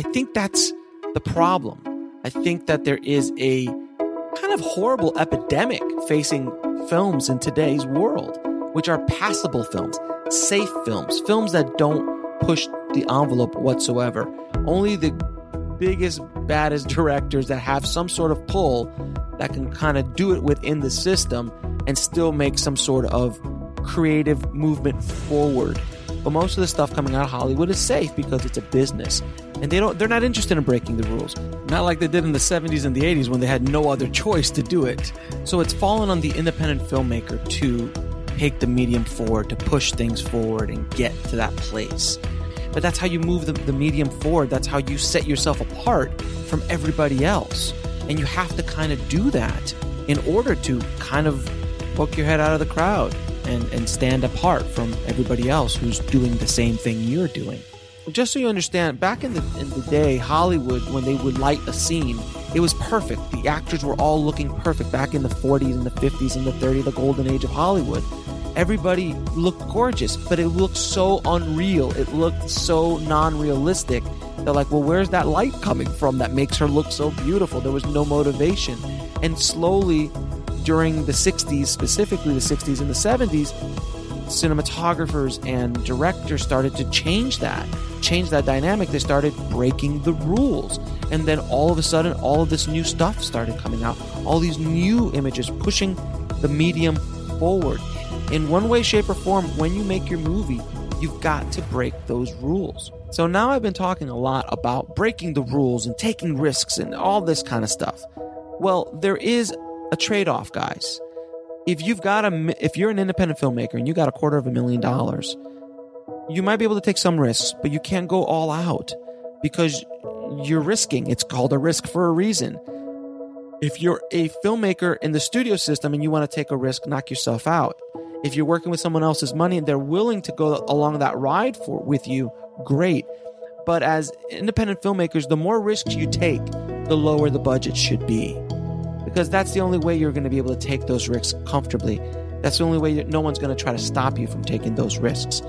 I think that's the problem. I think that there is a kind of horrible epidemic facing films in today's world, which are passable films, safe films, films that don't push the envelope whatsoever. Only the biggest, baddest directors that have some sort of pull that can kind of do it within the system and still make some sort of creative movement forward. But most of the stuff coming out of Hollywood is safe because it's a business. And they don't they're not interested in breaking the rules. Not like they did in the 70s and the 80s when they had no other choice to do it. So it's fallen on the independent filmmaker to take the medium forward, to push things forward and get to that place. But that's how you move the, the medium forward. That's how you set yourself apart from everybody else. And you have to kind of do that in order to kind of poke your head out of the crowd and, and stand apart from everybody else who's doing the same thing you're doing. Just so you understand, back in the in the day, Hollywood, when they would light a scene, it was perfect. The actors were all looking perfect back in the 40s and the 50s and the 30s, the golden age of Hollywood. Everybody looked gorgeous, but it looked so unreal. It looked so non-realistic. They're like, well, where's that light coming from that makes her look so beautiful? There was no motivation. And slowly, during the 60s, specifically the 60s and the 70s, cinematographers and directors started to change that, change that dynamic. They started breaking the rules. And then all of a sudden, all of this new stuff started coming out. All these new images pushing the medium forward. In one way, shape, or form, when you make your movie, you've got to break those rules. So now I've been talking a lot about breaking the rules and taking risks and all this kind of stuff. Well, there is a trade off, guys. If you've got a if you're an independent filmmaker and you got a quarter of a million dollars you might be able to take some risks but you can't go all out because you're risking. It's called a risk for a reason. If you're a filmmaker in the studio system and you want to take a risk knock yourself out. If you're working with someone else's money and they're willing to go along that ride for with you great. But as independent filmmakers the more risks you take the lower the budget should be because that's the only way you're going to be able to take those risks comfortably. That's the only way that no one's going to try to stop you from taking those risks.